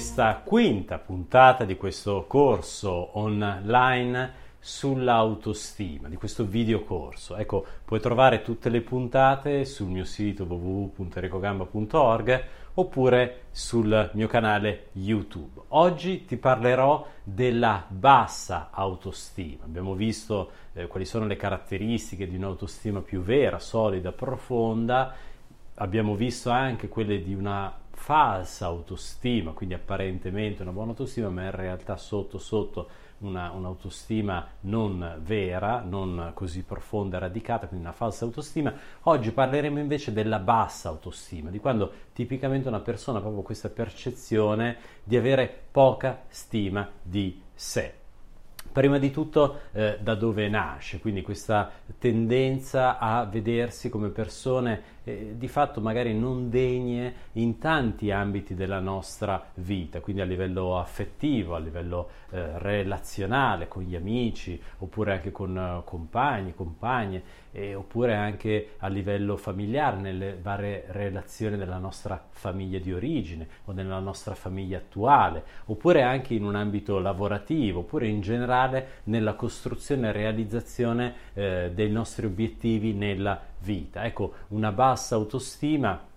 Questa quinta puntata di questo corso online sull'autostima, di questo video corso. Ecco, puoi trovare tutte le puntate sul mio sito www.recogamba.org oppure sul mio canale YouTube. Oggi ti parlerò della bassa autostima. Abbiamo visto eh, quali sono le caratteristiche di un'autostima più vera, solida, profonda. Abbiamo visto anche quelle di una falsa autostima, quindi apparentemente una buona autostima, ma in realtà sotto sotto una, un'autostima non vera, non così profonda e radicata, quindi una falsa autostima. Oggi parleremo invece della bassa autostima, di quando tipicamente una persona ha proprio questa percezione di avere poca stima di sé. Prima di tutto eh, da dove nasce, quindi questa tendenza a vedersi come persone eh, di fatto magari non degne in tanti ambiti della nostra vita, quindi a livello affettivo, a livello eh, relazionale con gli amici, oppure anche con uh, compagni, compagne, eh, oppure anche a livello familiare, nelle varie relazioni della nostra famiglia di origine o nella nostra famiglia attuale, oppure anche in un ambito lavorativo, oppure in generale nella costruzione e realizzazione eh, dei nostri obiettivi nella vita. Ecco, una bassa autostima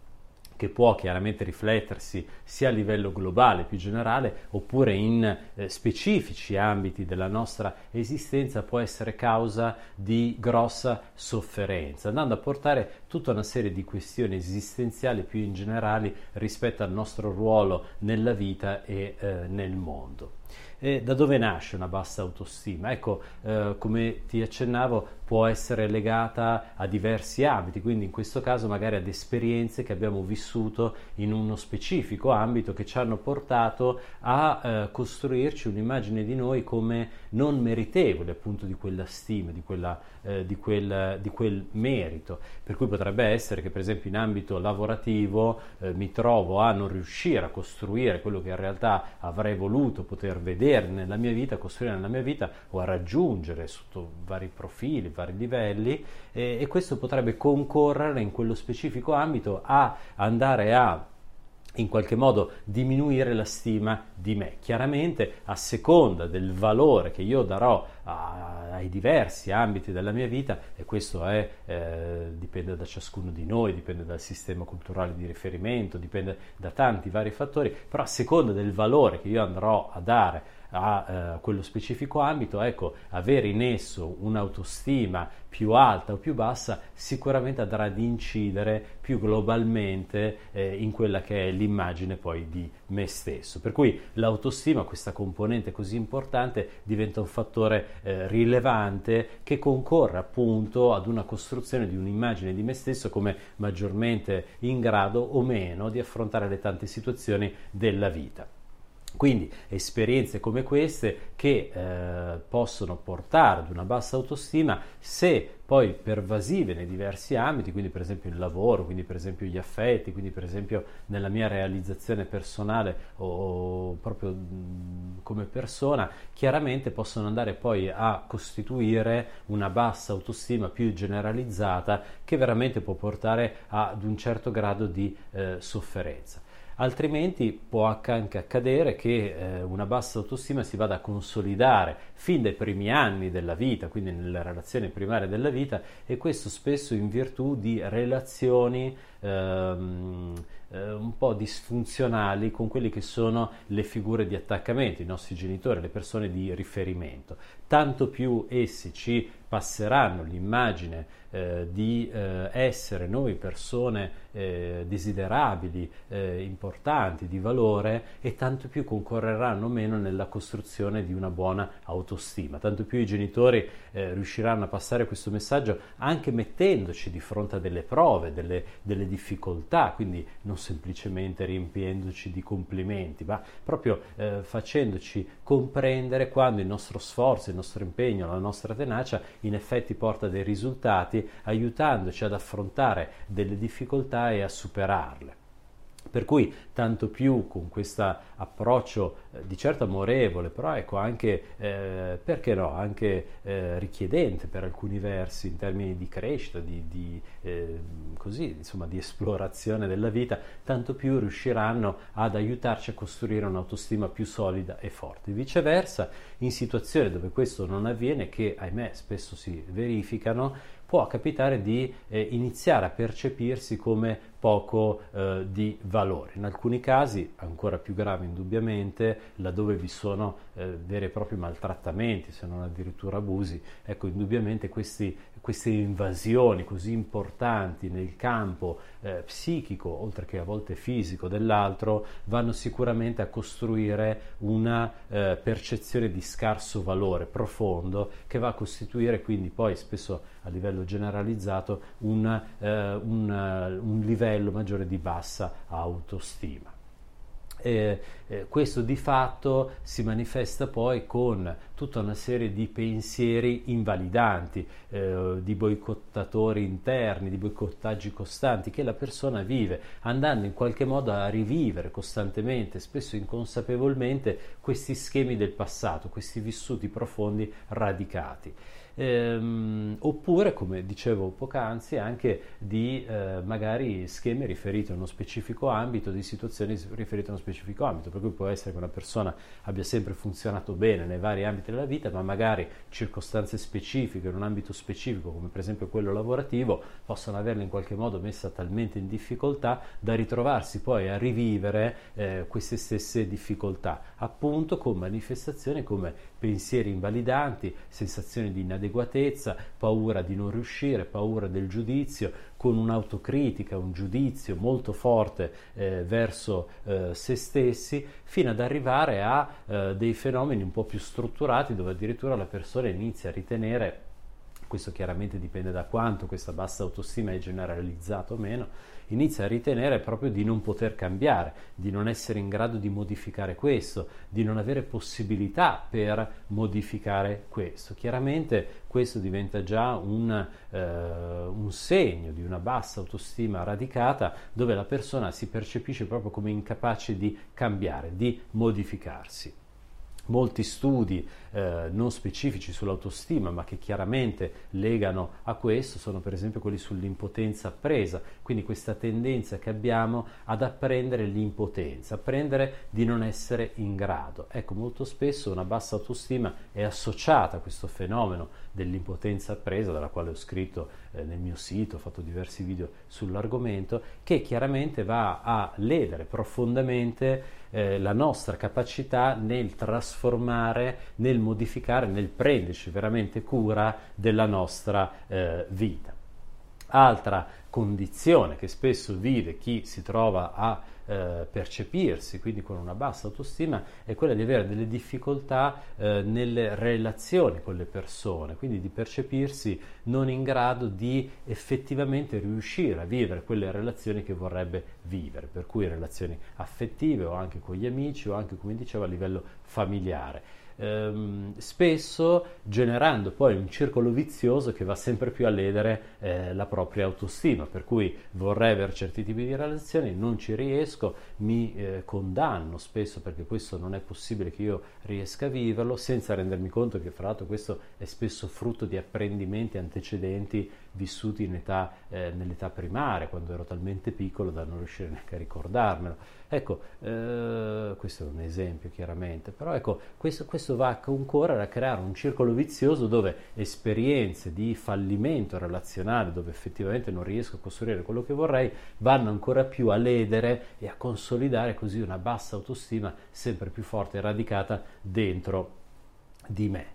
che può chiaramente riflettersi sia a livello globale, più generale, oppure in eh, specifici ambiti della nostra esistenza, può essere causa di grossa sofferenza, andando a portare tutta una serie di questioni esistenziali più in generale rispetto al nostro ruolo nella vita e eh, nel mondo. E da dove nasce una bassa autostima? Ecco, eh, come ti accennavo, può essere legata a diversi ambiti, quindi in questo caso magari ad esperienze che abbiamo vissuto in uno specifico ambito che ci hanno portato a eh, costruirci un'immagine di noi come non meritevole appunto di quella stima, di, quella, eh, di, quel, di quel, merito. Per cui potrebbe essere che per esempio in ambito lavorativo eh, mi trovo a non riuscire a costruire quello che in realtà avrei voluto poter vedere nella mia vita, costruire nella mia vita o a raggiungere sotto vari profili, vari livelli eh, e questo potrebbe concorrere in quello specifico ambito a andare a in qualche modo diminuire la stima di me. Chiaramente a seconda del valore che io darò a, ai diversi ambiti della mia vita, e questo è, eh, dipende da ciascuno di noi, dipende dal sistema culturale di riferimento, dipende da tanti vari fattori, però a seconda del valore che io andrò a dare a eh, quello specifico ambito, ecco, avere in esso un'autostima più alta o più bassa sicuramente andrà ad incidere più globalmente eh, in quella che è l'immagine poi di me stesso. Per cui l'autostima, questa componente così importante, diventa un fattore eh, rilevante che concorre appunto ad una costruzione di un'immagine di me stesso come maggiormente in grado o meno di affrontare le tante situazioni della vita. Quindi esperienze come queste che eh, possono portare ad una bassa autostima se poi pervasive nei diversi ambiti, quindi per esempio il lavoro, quindi per esempio gli affetti, quindi per esempio nella mia realizzazione personale o, o proprio mh, come persona, chiaramente possono andare poi a costituire una bassa autostima più generalizzata che veramente può portare ad un certo grado di eh, sofferenza. Altrimenti può anche accadere che eh, una bassa autostima si vada a consolidare fin dai primi anni della vita, quindi nelle relazioni primarie della vita e questo spesso in virtù di relazioni ehm, eh, un po' disfunzionali con quelle che sono le figure di attaccamento, i nostri genitori, le persone di riferimento. Tanto più essi ci passeranno l'immagine eh, di eh, essere noi persone eh, desiderabili, eh, importanti, di valore e tanto più concorreranno meno nella costruzione di una buona autostima. Tanto più i genitori eh, riusciranno a passare questo messaggio anche mettendoci di fronte a delle prove, delle, delle difficoltà, quindi non semplicemente riempiendoci di complimenti, ma proprio eh, facendoci comprendere quando il nostro sforzo, il nostro impegno, la nostra tenacia in effetti porta dei risultati, aiutandoci ad affrontare delle difficoltà e a superarle. Per cui tanto più con questo approccio eh, di certo amorevole, però ecco anche, eh, perché no, anche eh, richiedente per alcuni versi in termini di crescita, di, di, eh, così, insomma, di esplorazione della vita, tanto più riusciranno ad aiutarci a costruire un'autostima più solida e forte. Viceversa, in situazioni dove questo non avviene, che ahimè spesso si verificano, può capitare di eh, iniziare a percepirsi come poco eh, di valore. In alcuni casi, ancora più grave indubbiamente, laddove vi sono eh, veri e propri maltrattamenti, se non addirittura abusi, ecco, indubbiamente questi, queste invasioni così importanti nel campo eh, psichico, oltre che a volte fisico, dell'altro, vanno sicuramente a costruire una eh, percezione di scarso valore profondo che va a costituire quindi poi spesso a livello generalizzato un, eh, un, eh, un livello maggiore di bassa autostima. Eh, eh, questo di fatto si manifesta poi con tutta una serie di pensieri invalidanti, eh, di boicottatori interni, di boicottaggi costanti che la persona vive, andando in qualche modo a rivivere costantemente, spesso inconsapevolmente, questi schemi del passato, questi vissuti profondi radicati ehm, oppure, come dicevo poc'anzi, anche di eh, magari schemi riferiti a uno specifico ambito, di situazioni riferite a uno specifico ambito, per cui può essere che una persona abbia sempre funzionato bene nei vari ambiti della vita, ma magari circostanze specifiche in un ambito specifico, come per esempio quello lavorativo, possono averla in qualche modo messa talmente in difficoltà da ritrovarsi poi a rivivere eh, queste stesse difficoltà, appunto con manifestazioni come pensieri invalidanti, sensazioni di inadeguatezza, paura di non riuscire, paura del giudizio, con un'autocritica, un giudizio molto forte eh, verso eh, se stessi, fino ad arrivare a eh, dei fenomeni un po' più strutturati dove addirittura la persona inizia a ritenere questo chiaramente dipende da quanto questa bassa autostima è generalizzata o meno, inizia a ritenere proprio di non poter cambiare, di non essere in grado di modificare questo, di non avere possibilità per modificare questo. Chiaramente questo diventa già un, eh, un segno di una bassa autostima radicata dove la persona si percepisce proprio come incapace di cambiare, di modificarsi molti studi eh, non specifici sull'autostima, ma che chiaramente legano a questo, sono per esempio quelli sull'impotenza appresa, quindi questa tendenza che abbiamo ad apprendere l'impotenza, apprendere di non essere in grado. Ecco, molto spesso una bassa autostima è associata a questo fenomeno dell'impotenza appresa, dalla quale ho scritto eh, nel mio sito, ho fatto diversi video sull'argomento, che chiaramente va a ledere profondamente eh, la nostra capacità nel trasformare, nel modificare, nel prenderci veramente cura della nostra eh, vita. Altra condizione che spesso vive chi si trova a eh, percepirsi, quindi con una bassa autostima, è quella di avere delle difficoltà eh, nelle relazioni con le persone, quindi di percepirsi non in grado di effettivamente riuscire a vivere quelle relazioni che vorrebbe vivere, per cui relazioni affettive o anche con gli amici o anche, come dicevo, a livello familiare. Ehm, spesso generando poi un circolo vizioso che va sempre più a ledere eh, la propria autostima, per cui vorrei avere certi tipi di relazioni, non ci riesco, mi eh, condanno spesso perché questo non è possibile che io riesca a viverlo, senza rendermi conto che fra l'altro questo è spesso frutto di apprendimenti antecedenti vissuti età, eh, nell'età primaria, quando ero talmente piccolo da non riuscire neanche a ricordarmelo. Ecco, eh, questo è un esempio chiaramente, però ecco, questo, questo va a concorrere a creare un circolo vizioso dove esperienze di fallimento relazionale, dove effettivamente non riesco a costruire quello che vorrei, vanno ancora più a ledere e a consolidare così una bassa autostima sempre più forte e radicata dentro di me.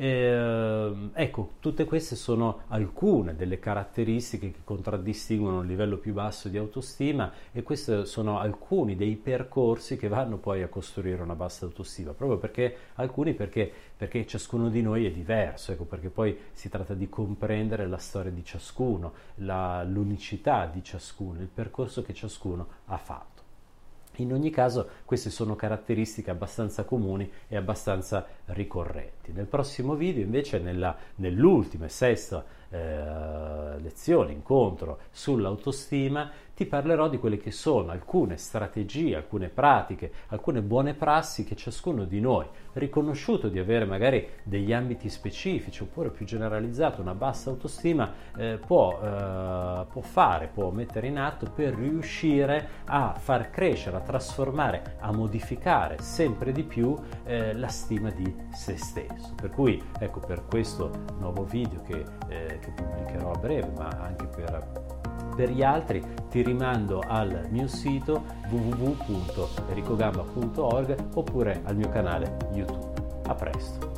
Eh, ecco, tutte queste sono alcune delle caratteristiche che contraddistinguono un livello più basso di autostima e questi sono alcuni dei percorsi che vanno poi a costruire una bassa autostima, proprio perché alcuni perché, perché ciascuno di noi è diverso, ecco, perché poi si tratta di comprendere la storia di ciascuno, la, l'unicità di ciascuno, il percorso che ciascuno ha fatto. In ogni caso queste sono caratteristiche abbastanza comuni e abbastanza ricorrenti. Nel prossimo video invece nella, nell'ultima e sesta eh, lezione, incontro sull'autostima, ti parlerò di quelle che sono alcune strategie, alcune pratiche, alcune buone prassi che ciascuno di noi, riconosciuto di avere magari degli ambiti specifici oppure più generalizzato una bassa autostima, eh, può, eh, può fare, può mettere in atto per riuscire a far crescere, a trasformare, a modificare sempre di più eh, la stima di se stesso. Per cui ecco per questo nuovo video che, che pubblicherò a breve, ma anche per per gli altri ti rimando al mio sito www.ericogamba.org oppure al mio canale YouTube. A presto!